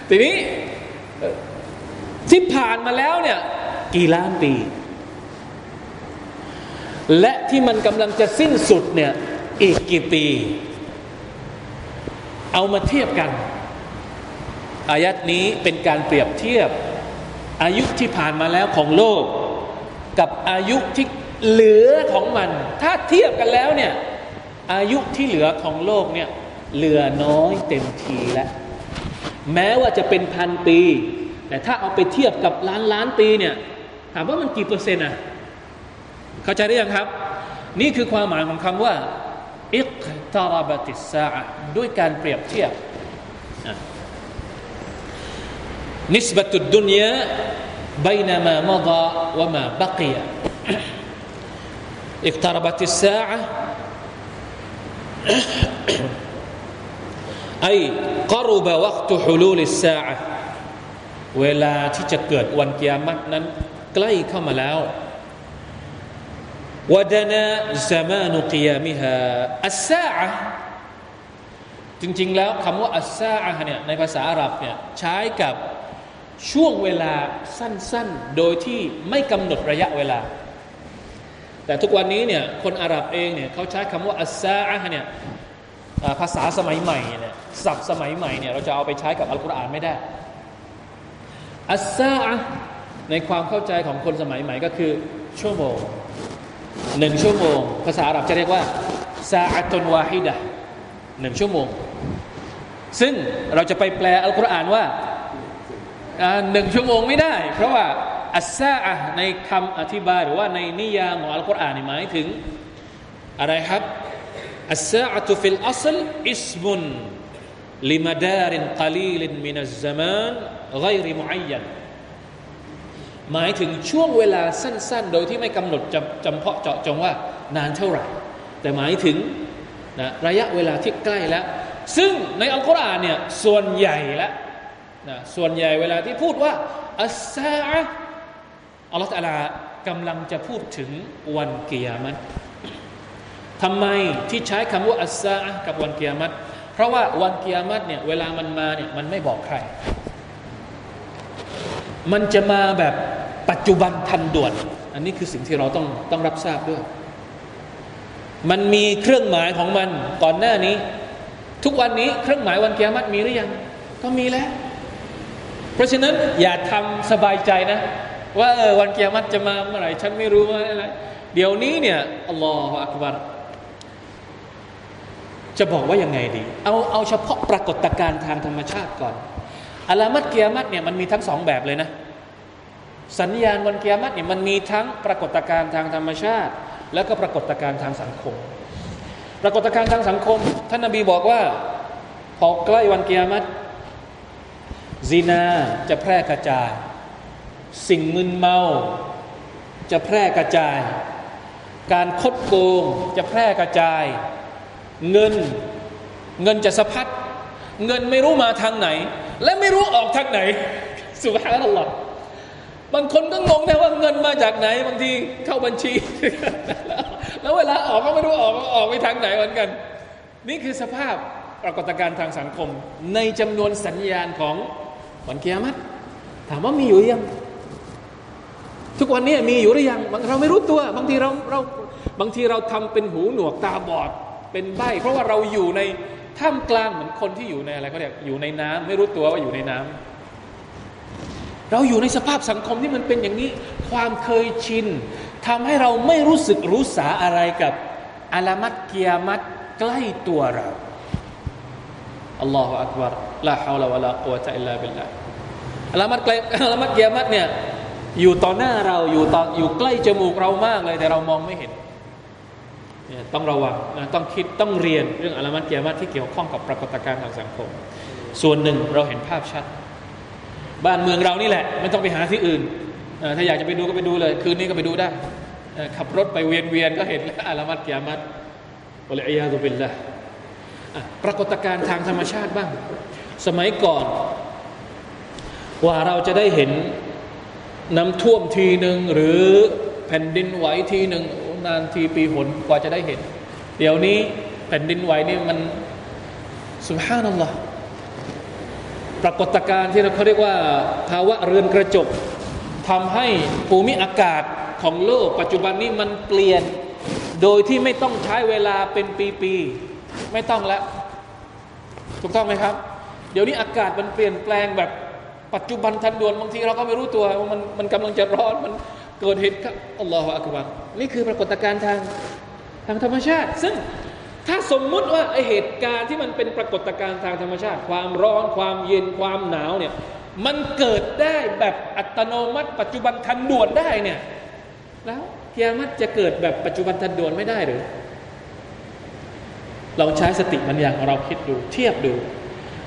ทีนี้ที่ผ่านมาแล้วเนี่ย กี่ล้านปี และที่มันกำลังจะสิ้นสุดเนี่ยอีกกี่ปี เอามาเทียบกัน อายัดนี้เป็นการเปรียบเทียบ อายุที่ผ่านมาแล้วของโลก กับอายุที่เหลือของมัน ถ้าเทียบกันแล้วเนี่ยอายุที่เหลือของโลกเนี่ยเหลือน้อยเต็มทีแล้วแม้ว่าจะเป็นพันปี แต่ถ้าเอาไปเทียบกับล้านล้านปีเนี่ยถามว่ามันกี่เปอร์เซ็นต์อะ เข้าใจได้ยังครับ นี่คือความหมายของคำว่าอิกตาราบติสาด้วยการเปรียบเทียบนิสบตุดุนยา بينما مضى وما بقي اقتربت الساعة أي قرب وقت حلول الساعة เวลาที่จะเกิดวันกิยามัตนั้นใกล้เข้ามาแล้ว วดนาซามานุกิยามิฮาอัสซาอะจริงๆแล้วคำว่าอัสซาอะเนี่ยในภาษาอาหรับเนี่ยใช้กับช่วงเวลาสั้นๆ โดยที่ไม่กำหนดระยะเวลา แต่ทุกวันนี้เนี่ยคนอาหรับเองเนี่ยเขาใช้คำว่าอัสซาอะเนี่ยภาษาสมัยใหม่เนี่ยศัพท์สมัยใหม่เนี่ยเราจะเอาไปใช้กับอัลกุรอานไม่ได้อัสซาอะในความเข้าใจของคนสมัยใหม่ก็คือชั่วโมง หนึ่งชั่วโมง ภาษาอาหรับจะเรียกว่าساعة واحدةหนึ่งชั่วโมง ซึ่งเราจะไปแปลอัลกุรอานว่าหนึ่งชั่วโมงไม่ได้ เพราะว่าอัสซาอะในคำอธิบายหรือว่าในนิยามของอัลกุรอานหมายถึงอะไรครับالساعة في الأصل اسمลิมาดารินกลีลินมินัซมานไกรมุอัยยัน หมายถึงช่วงเวลาสั้น ๆ โดยที่ไม่กำหนดจำจำเพาะเจาะจงว่านานเท่าไหร่ แต่หมายถึงนะระยะเวลาที่ใกล้แล้ว ซึ่งในอัลกุรอานเนี่ยส่วนใหญ่แล้วนะส่วนใหญ่เวลาที่พูดว่าอัสซาอัลลอฮฺตะลากำลังจะพูดถึงวันเกียรติทำไมที่ใช้คำว่าอัสซากับวันเกียรติเพราะว่าวันเกียรติเนี่ยเวลามันมาเนี่ยมันไม่บอกใคร มันจะมาแบบปัจจุบันทันด่วน อันนี้คือสิ่งที่เราต้องต้องรับทราบด้วย มันมีเครื่องหมายของมันก่อนหน้านี้ ทุกวันนี้เครื่องหมายวันเกียรติมีหรือยัง ก็มีแล้ว เพราะฉะนั้นอย่าทำสบายใจนะ ว่าเออวันเกียรติจะมาเมื่อไหร่ฉันไม่รู้ว่าอะไรเดี๋ยวนี้เนี่ยอัลลอฮฺอักบารจะบอกว่ายังไงดี เอาเอาเฉพาะปรากฏการณ์ทางธรรมชาติก่อน อัลามัดเกียรติเนี่ยมันมีทั้งสองแบบเลยนะ สัญญาณวันเกียรติเนี่ยมันมีทั้งปรากฏการณ์ทางธรรมชาติ แล้วก็ปรากฏการณ์ทางสังคม ปรากฏการณ์ทางสังคม ท่านนบีบอกว่าพอใกล้วันเกียรติซินาจะแพร่กระจาย สิ่งมึนเมา จะแพร่กระจาย การคดโกงจะแพร่กระจาย เงินเงินจะสะพัดเงินไม่รู้มาทางไหน และไม่รู้ออกทางไหน สุภาพนัลลอฮบางคนก็งงนะว่าเงินมาจากไหน บางทีเข้าบัญชี แล้วเวลาออกก็ไม่รู้ออกออกไปทางไหนเหมือนกัน นี่คือสภาพปรากฏการณ์ทางสังคม ในจำนวนสัญญาณของวันเกียรติถามว่ามีอยู่ยัง ทุกวันนี้มีอยู่หรือยังเราไม่รู้ตัว บางทีเราเราบางทีเราทำเป็นหูหนวกตาบอดเป็นใบเพราะว่าเราอยู่ใน ท่ามกลางเหมือนคนที่อยู่ในอะไรก็เรียกอยู่ในน้ำไม่รู้ตัวว่าอยู่ในน้ำเราอยู่ในสภาพสังคมที่มันเป็นอย่างนี้ ความเคยชินทำให้เราไม่รู้สึกรู้สาอะไรกับอาลามัตเกียมัตใกล้ตัวเราอัลลอฮฺอักบารลาฮาวลาวะลากุวะตะอิลลาบิลลาอาลามัตใกล้อาลามัตเกียมัตเนี่ยอยู่ต่อหน้าเราอยู่ตออยู่ใกล้จมูกเรามากเลยแต่เรามองไม่เห็น ต้องระวังต้องคิดต้องเรียนเรื่องอาลามัตเกียมัตที่เกี่ยวข้องกับปรากฏการณ์ทางสังคม ส่วนหนึ่งเราเห็นภาพชัด บ้านเมืองเรานี่แหละ ไม่ต้องไปหาที่อื่น ถ้าอยากจะไปดูก็ไปดูเลย คืนนี้ก็ไปดูได้ขับรถไปเวียนเวียนก็เห็นอาลามัตเกียมัตอัลอยาตุบิลละปรากฏการณ์ทางธรรมชาติบ้าง สมัยก่อนว่าเราจะได้เห็นน้ำท่วมทีหนึ่งหรือแผ่นดินไหวทีหนึ่ง นานทีปีหนกว่าจะได้เห็น เดี๋ยวนี้แผ่นดินไหวนี่มันสุภาพนั่นหรอปรากฏการณ์ที่เราเขาเรียกว่าภาวะเรือนกระจกทำให้ภูมิอากาศของโลก ปัจจุบันนี้มันเปลี่ยนโดยที่ไม่ต้องใช้เวลาเป็นปีๆไม่ต้องแล้วถูกต้องไหมครับ เดี๋ยวนี้อากาศมันเปลี่ยนแปลงแบบปัจจุบันทันด่วนบางทีเราก็ไม่รู้ตัวว่ามันมันกำลังจะร้อนมัน เกิดเหตุการณ์อัลลอฮฺอักบัรนี่คือปรากฏการณ์ทางทางธรรมชาติ ซึ่งถ้าสมมุติว่าไอเหตุการณ์ที่มันเป็นปรากฏการณ์ทางธรรมชาติ ความร้อนความเย็นความหนาวเนี่ยมันเกิดได้แบบอัตโนมัติ ปัจจุบันทันด่วนได้เนี่ยแล้วกิยามัตจะเกิดแบบปัจจุบันทันด่วนไม่ได้หรือเราใช้สติมันอย่างเราคิดดู เทียบดู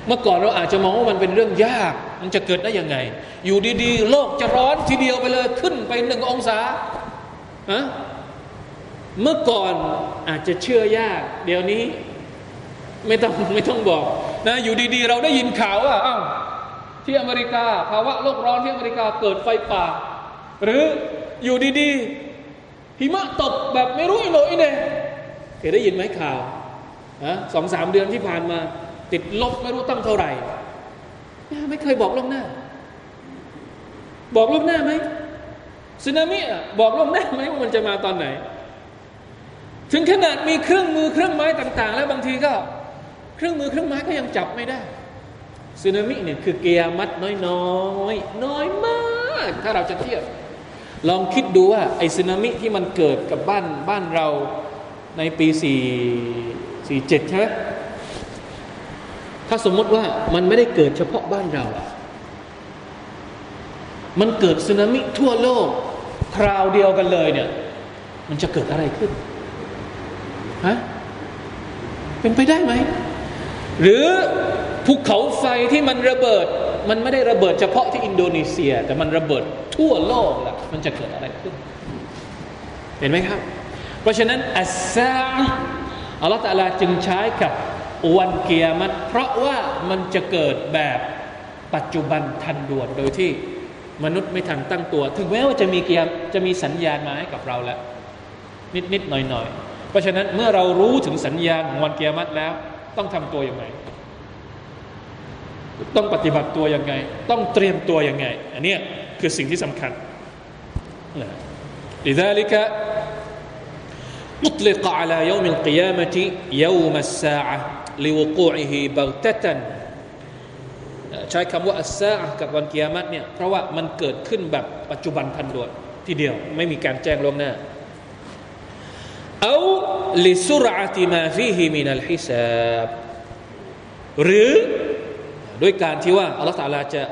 เมื่อก่อนเราอาจจะมองว่ามันเป็นเรื่องยาก มันจะเกิดได้ยังไง อยู่ดีๆ โลกจะร้อนทีเดียวไปเลยขึ้นไปหนึ่งองศาฮะเมื่อก่อนอาจจะเชื่อยาก เดี๋ยวนี้ ไม่ต้องไม่ต้องบอกนะอยู่ดีๆ เราได้ยินข่าวว่าอ้าวที่อเมริกาภาวะโลกร้อนที่อเมริกาเกิดไฟป่า หรืออยู่ดีๆหิมะตกแบบไม่รู้อีโนอีเน่เคยได้ยินไหมข่าวะสองสามเดือนที่ผ่านมา ติดลบไม่รู้ตั้งเท่าไหร่ ไม่เคยบอกล่วงหน้า บอกล่วงหน้าไหมสึนามิอะบอกล่วงหน้าไหมว่ามันจะมาตอนไหน ถึงขนาดมีเครื่องมือเครื่องไม้ต่าง ๆ แล้วบางทีก็ เครื่องมือเครื่องไม้ก็ยังจับไม่ได้สึนามิเนี่ยคือเกียร์มัดน้อยน้อยน้อยมาก ถ้าเราจะเทียบ ลองคิดดูว่าไอ้สึนามิที่มันเกิดกับบ้านบ้านเราในปีสี่สี่เจ็ดใช่ไหม ถ้าสมมติว่ามันไม่ได้เกิดเฉพาะบ้านเรา มันเกิดสึนามิทั่วโลก คราวเดียวกันเลยเนี่ย มันจะเกิดอะไรขึ้น ฮะ เป็นไปได้ไหม หรือภูเขาไฟที่มันระเบิด มันไม่ได้ระเบิดเฉพาะที่อินโดนีเซีย แต่มันระเบิดทั่วโลกแหละมันจะเกิดอะไรขึ้น เห็นไหมครับ เพราะฉะนั้นอัสซาอัลลอฮฺตาลาจึงใช้กับ วันเกียรติเพราะว่ามันจะเกิดแบบปัจจุบันทันด่วนโดยที่มนุษย์ไม่ทันตั้งตัว ถึงแม้ว่าจะมีเกียรจะมีสัญญาณมาให้กับเราแล้ว นิดนิดหน่อยหน่อยเพราะฉะนั้นเมื่อเรารู้ถึงสัญญาณของวันเกียรติแล้ว ต้องทำตัวอย่างไรต้องปฏิบัติตัวยังไง ต้องเตรียมตัวยังไง อันนี้คือสิ่งที่สำคัญนะ لذلك أطلق على يوم القيامة يوم الساعة ลิวกูอิฮีบัลตตันใช้คำว่าอัสซากับวันกิยามัตเนี่ยเพราะว่ามันเกิดขึ้นแบบปัจจุบันทันด่วนทีเดียวไม่มีการแจ้งล่วงหน้าأو لسرعة ما فيه من الحسابหรือด้วยการที่ว่าอัลลอฮฺตาลาจะ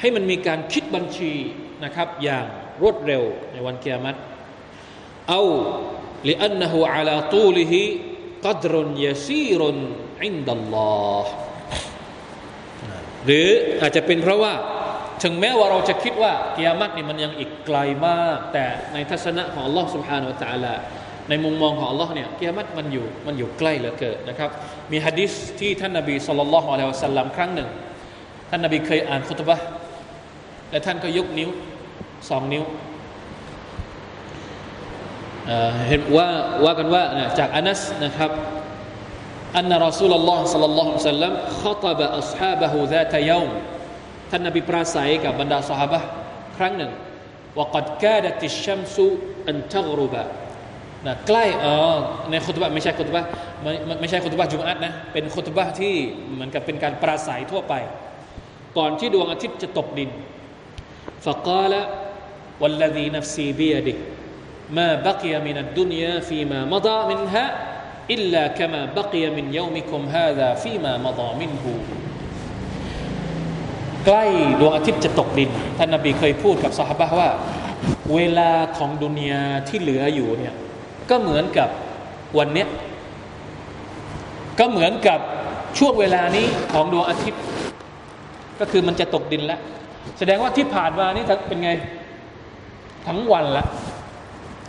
ให้มันมีการคิดบัญชีนะครับอย่างรวดเร็วในวันเกียรติเอาลิอันนหูอัลาตูลิฮิ لأنه على طوله قدر يسير عند الله หรืออาจจะเป็นเพราะว่า ถึงแม้ว่าเราจะคิดว่ากิยามัตนี่มันยังอีกไกลมาก แต่ในทัศนะของ Allah سبحانه และ تعالى ในมุมมองของ Allah เนี่ยกิยามัตมันอยู่มันอยู่ใกล้เหลือเกินนะครับมีฮะดิษที่ท่านนบีสุลต่านละฮ์อะลัยฮิวะสัลลัมครั้งหนึ่ง ท่านนบีเคยอ่านคุตบะและท่านก็ยกนิ้วสองนิ้ว เห็นว่าว่ากันว่าจากอานัสนะครับอันนรอสูลลอฮ์สัลลัลลอฮุสัลลัมขตบะอัศฮาบะฮูซาตะยมท่านนบีปราศัยกับบรรดาสหบะครั้งหนึ่งว่ากัดกาดติชัมซุอันทักรุบะนะใกล้อ๋อในคุตบะไม่ใช่คุตบะไม่ไม่ใช่คุตบะจุมอัตนะเป็นคุตบะที่เหมือนกับเป็นการปราศัยทั่วไป ก่อนที่ดวงอาทิตย์จะตกดินฟะกาละวัลลดีนัฟซีบียดิ ما بقي من الدنيا فيما مضى منها إلا كما بقي من يومكم هذا فيما مضى منه ใกล้ดวงอาทิตย์จะตกดินท่านนบีเคยพูดกับสหบะว่า เวลาของดุนยาที่เหลืออยู่เนี่ยก็เหมือนกับวันเนี้ยก็เหมือนกับช่วงเวลานี้ของดวงอาทิตย์ ก็คือมันจะตกดินแล้ว แสดงว่าที่ผ่านมานี่เป็นไง ทั้งวันละ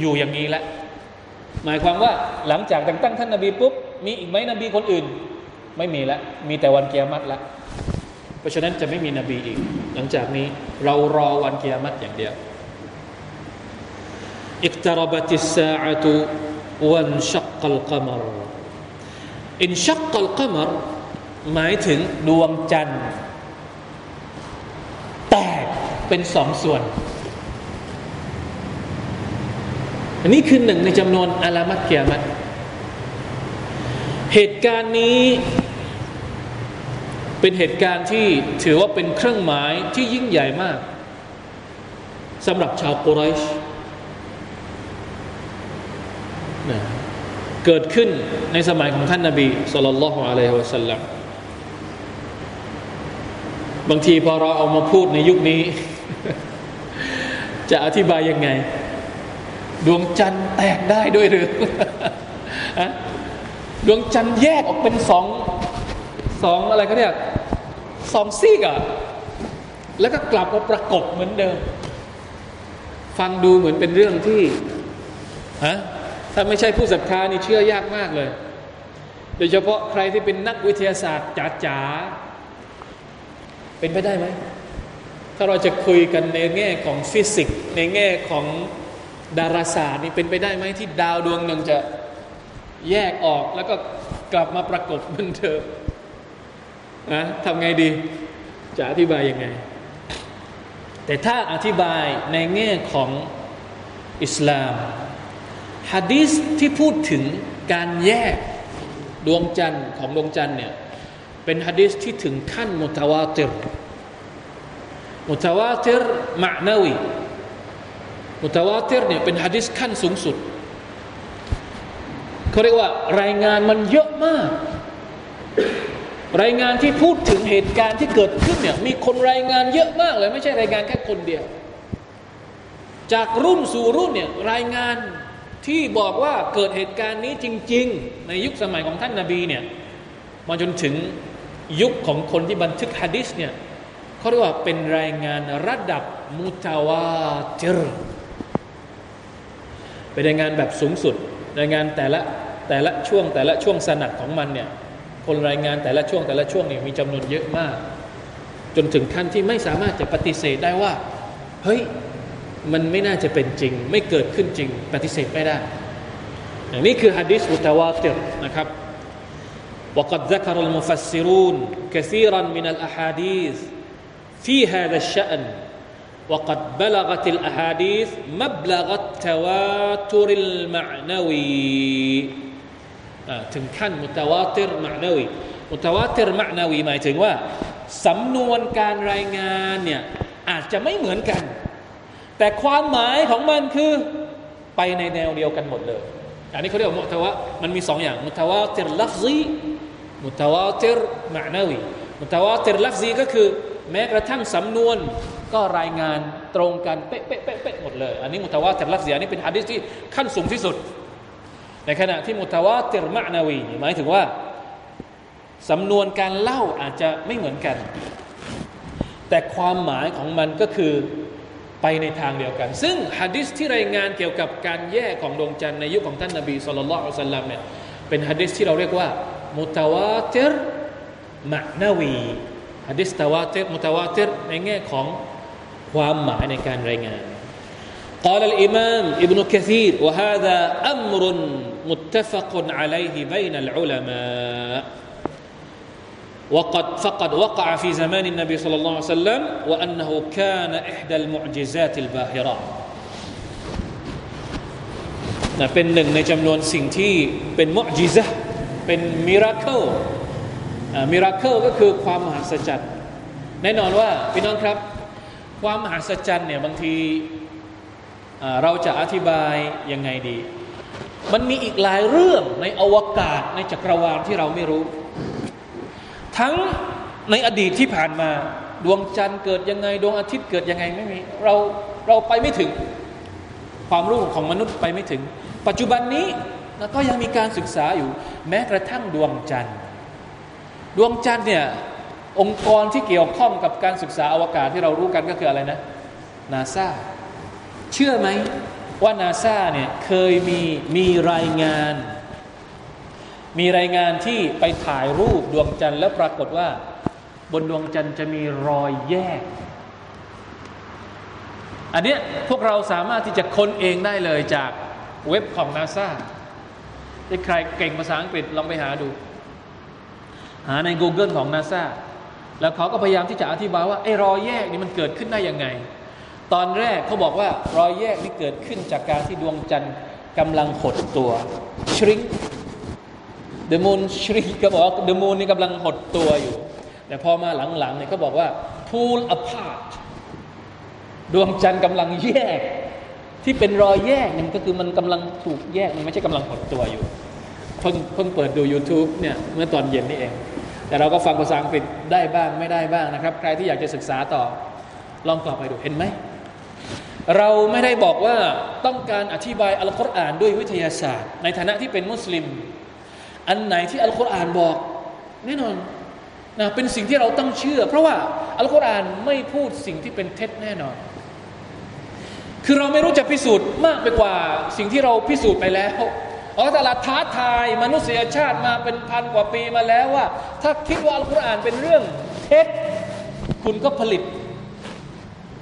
อยู่อย่างนี้แหละ หมายความว่าหลังจากแต่งตั้งท่านนาบีปุ๊บมีอีกไหมนบีคนอื่น ไม่มีแล้วมีแต่วันเกียรติละเพราะฉะนั้นจะไม่มีนบีอีก หลังจากนี้เรารอวันเกียรติอย่างเดียวอิกตารบัติสาอัตุวันชักกัลกมรอินชักกัลกมรหมายถึงดวงจันทร์ แตกเป็นสองส่วน อันนี้คือหนึ่งในจำนวนอาลามัตเกียรติเหตุการณ์นี้เป็นเหตุการณ์ที่ถือว่าเป็นเครื่องหมายที่ยิ่งใหญ่มากสำหรับชาวกุไรชนะเกิดขึ้นในสมัยของท่านนาบีสุลต่านละฮ์อะลัยฮิวะสัลลัมบางทีพอเราเอามาพูดในยุคนี้ จะอธิบายยังไง ดวงจันทร์แตกได้ด้วยหรือดวงจันทร์แยกออกเป็นสองสองอะไรเขาเรียกสองซีกอะแล้วก็กลับมาประกบเหมือนเดิม ฟังดูเหมือนเป็นเรื่องที่ฮะถ้าไม่ใช่ผู้ศรัทธานี่เชื่อยากมากเลย โดยเฉพาะใครที่เป็นนักวิทยาศาสตร์จ๋าๆเป็นไปได้ไหมถ้าเราจะคุยกันในแง่ของฟิสิกส์ในแง่ของ ดาราศาสตร์นี่เป็นไปได้ไหมที่ดาวดวงหนึ่งจะแยกออกแล้วก็กลับมาประกบเหมือนเดิมนะทำไงดี จะอธิบายยังไง แต่ถ้าอธิบายในแง่ของอิสลามฮะดีสที่พูดถึงการแยกดวงจันทร์ของดวงจันทร์เนี่ยเป็นฮะดีสที่ถึงขั้นมุตาวาติรมุตาวาติรมะนาวี มุตาวาติรเนี่ยเป็นฮะดีสขั้นสูงสุดเขาเรียกว่ารายงานมันเยอะมาก รายงานที่พูดถึงเหตุการณ์ที่เกิดขึ้นเนี่ยมีคนรายงานเยอะมากเลยไม่ใช่รายงานแค่คนเดียว จากรุ่นสู่รุ่นเนี่ยรายงานที่บอกว่าเกิดเหตุการณ์นี้จริง ๆ ในยุคสมัยของท่านนาบีเนี่ยมาจนถึงยุคของคนที่บันทึกฮะดิษเนี่ยเขาเรียกว่าเป็นรายงานระดับมุตาวาเจร เป็นรายงานแบบสูงสุด รายงานแต่ละแต่ละช่วงแต่ละช่วงสนัดของมันเนี่ยคนรายงานแต่ละช่วงแต่ละช่วงเนี่ยมีจำนวนเยอะมาก จนถึงขั้นที่ไม่สามารถจะปฏิเสธได้ว่าเฮ้ยมันไม่น่าจะเป็นจริง ไม่เกิดขึ้นจริง ปฏิเสธไม่ได้อย่างนี้คือฮะดิษมุตาวาติรนะครับ وقد ذكر المفسرون كثيرا من الأحاديث في هذا الشأن وقد بلغت الأحاديث مبلغ التواتر المعنوي ถึงขั้นมุตาวาติรมะนาวีมุตาวาติรมะนาวีหมายถึงว่าสำนวนการรายงานเนี่ยอาจจะไม่เหมือนกัน แต่ความหมายของมันคือไปในแนวเดียวกันหมดเลย อันนี้เขาเรียกว่ามุตาวะมันมีสองอย่างมุตาวาติรลัฟซีมุตาวาติรมะนาวีมุตาวาติรลัฟซีก็คือ แม้กระทั่งสำนวน ก็รายงานตรงกันเป๊ะเป๊ะเป๊ะเป๊ะหมดเลย อันนี้มุตาวาติรลัฟซีอันนี้เป็นฮะดิษที่ขั้นสูงที่สุด ในขณะที่มุตาวาติรมะนาวีหมายถึงว่าสำนวนการเล่าอาจจะไม่เหมือนกัน แต่ความหมายของมันก็คือไปในทางเดียวกัน ซึ่งฮะดิษที่รายงานเกี่ยวกับการแยกของดวงจันทร์ในยุคของท่านนบีสุลต่านละอัลสลัมเนี่ยเป็นฮะดิษที่เราเรียกว่ามุตาวาติรมะนาวีฮะดิษตาวาติรมุตาวาติรในแง่ของ ความหมายในการรายงาน قال الإمام ابن كثير وهذا أمر متفق عليه بين العلماء وقد فقد وقع في زمان النبي صلى الله عليه وسلم وأنه كان إحدى المعجزات الباهرات นะเป็นหนึ่งในจำนวนสิ่งที่เป็นมุจิซะเป็นมิราเคิลมิราเคิลก็คือความมหัศจรรย์แน่นอนว่าพี่น้องครับ ความมหัศจรรย์เนี่ยบางทีเราจะอธิบายยังไงดี มันมีอีกหลายเรื่องในอวกาศในจักรวาลที่เราไม่รู้ ทั้งในอดีตที่ผ่านมา ดวงจันทร์เกิดยังไง ดวงอาทิตย์เกิดยังไงไม่มีเราเราไปไม่ถึง ความรู้ของมนุษย์ไปไม่ถึง ปัจจุบันนี้ก็ยังมีการศึกษาอยู่ แม้กระทั่งดวงจันทร์ ดวงจันทร์เนี่ย องค์กรที่เกี่ยวข้องกับการศึกษาอวกาศที่เรารู้กันก็คืออะไรนะนาซาเชื่อไหมว่านาซาเนี่ยเคยมีมีรายงาน มีรายงานที่ไปถ่ายรูปดวงจันทร์แล้วปรากฏว่า บนดวงจันทร์จะมีรอยแยก อันนี้พวกเราสามารถที่จะค้นเองได้เลยจากเว็บของนาซาที่ใครเก่งภาษาอังกฤษลองไปหาดู หาใน Google ของนาซา แล้วเขาก็พยายามที่จะอธิบายว่าไอ้รอยแยกนี่มันเกิดขึ้นได้ยังไง ตอนแรกเขาบอกว่ารอยแยกนี่เกิดขึ้นจากการที่ดวงจันทร์กำลังหดตัวชริงเดมูนชริงก็บอกว่าเดมูนนี่กำลังหดตัวอยู่ แต่พอมาหลังๆเนี่ยเขาบอกว่า pull apart ดวงจันทร์กำลังแยก ที่เป็นรอยแยกนี่ก็คือมันกำลังถูกแยกมันไม่ใช่กำลังหดตัวอยู่เพิ่งเพิ่งเปิดดู YouTube เนี่ยเมื่อตอนเย็นนี่เอง แต่เราก็ฟังภาษาอังกฤษได้บ้างไม่ได้บ้างนะครับ ใครที่อยากจะศึกษาต่อ ลองกลับไปดูเห็นไหม เราไม่ได้บอกว่าต้องการอธิบายอัลกุรอานด้วยวิทยาศาสตร์ ในฐานะที่เป็นมุสลิม อันไหนที่อัลกุรอานบอก แน่นอนนะเป็นสิ่งที่เราต้องเชื่อ เพราะว่าอัลกุรอานไม่พูดสิ่งที่เป็นเท็จแน่นอน คือเราไม่รู้จะพิสูจน์มากไปกว่าสิ่งที่เราพิสูจน์ไปแล้ว อัลลอฮฺท้าทายมนุษยชาติมาเป็นพันกว่าปีมาแล้วว่า ถ้าคิดว่าอัลกุรอานเป็นเรื่องเท็จคุณก็ผลิต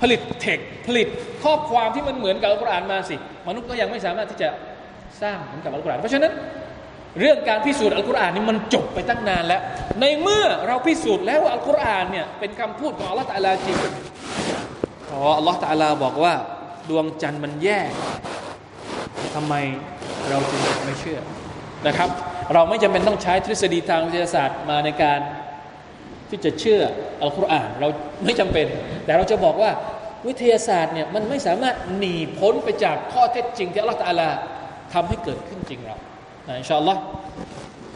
ผลิตเทคผลิตข้อความที่มันเหมือนกับอัลกุรอานมาสิ มนุษย์ก็ยังไม่สามารถที่จะสร้างเหมือนกับอัลกุรอานเพราะฉะนั้นเรื่องการพิสูจน์อัลกุรอานนี่มันจบไปตั้งนานแล้ว ในเมื่อเราพิสูจน์แล้วว่าอัลกุรอานเนี่ยเป็นคำพูดของอัลลอฮฺตาลาจริงพราะอัลลอฮฺตาลาบอกว่า ดวงจันทร์มันแยก ทำไมเราจึงไม่เชื่อนะครับ เราไม่จำเป็นต้องใช้ทฤษฎีทางวิทยาศาสตร์มาในการที่จะเชื่ออัลกุรอานเราไม่จำเป็น แต่เราจะบอกว่าวิทยาศาสตร์เนี่ยมันไม่สามารถหนีพ้นไปจากข้อเท็จจริงที่อัลลอฮฺตาลาทำให้เกิดขึ้นจริงเราอินชาอัลลอฮ์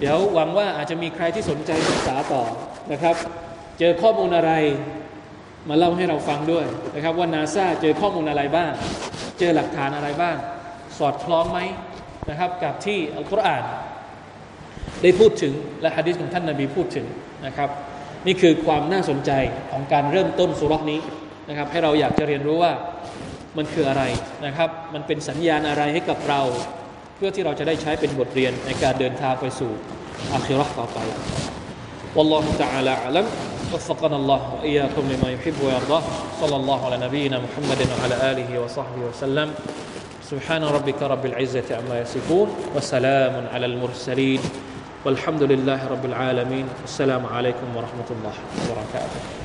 เดี๋ยวหวังว่าอาจจะมีใครที่สนใจศึกษาต่อนะครับ เจอข้อมูลอะไรมาเล่าให้เราฟังด้วยนะครับว่านาซาเจอข้อมูลอะไรบ้าง เจอหลักฐานอะไรบ้าง สอดคล้องไหมนะครับ กับที่อัลกุรอานได้พูดถึงและฮะดิษของท่านนาบีพูดถึงนะครับนี่คือความน่าสนใจของการเริ่มต้นสุรษนี้นะครับ ให้เราอยากจะเรียนรู้ว่ามันคืออะไรนะครับ มันเป็นสัญญาณอะไรให้กับเรา เพื่อที่เราจะได้ใช้เป็นบทเรียนในการเดินทางไปสู่อาคิรอต่อไป والله تعالى أعلم وفقنا الله وإياكم لما يحب ويرضاه صلى الله على نبينا محمد وعلى آله وصحبه وسلم سبحان ربك رب العزة عما يصفون وسلام على المرسلين والحمد لله رب العالمين. السلام عليكم ورحمة الله وبركاته.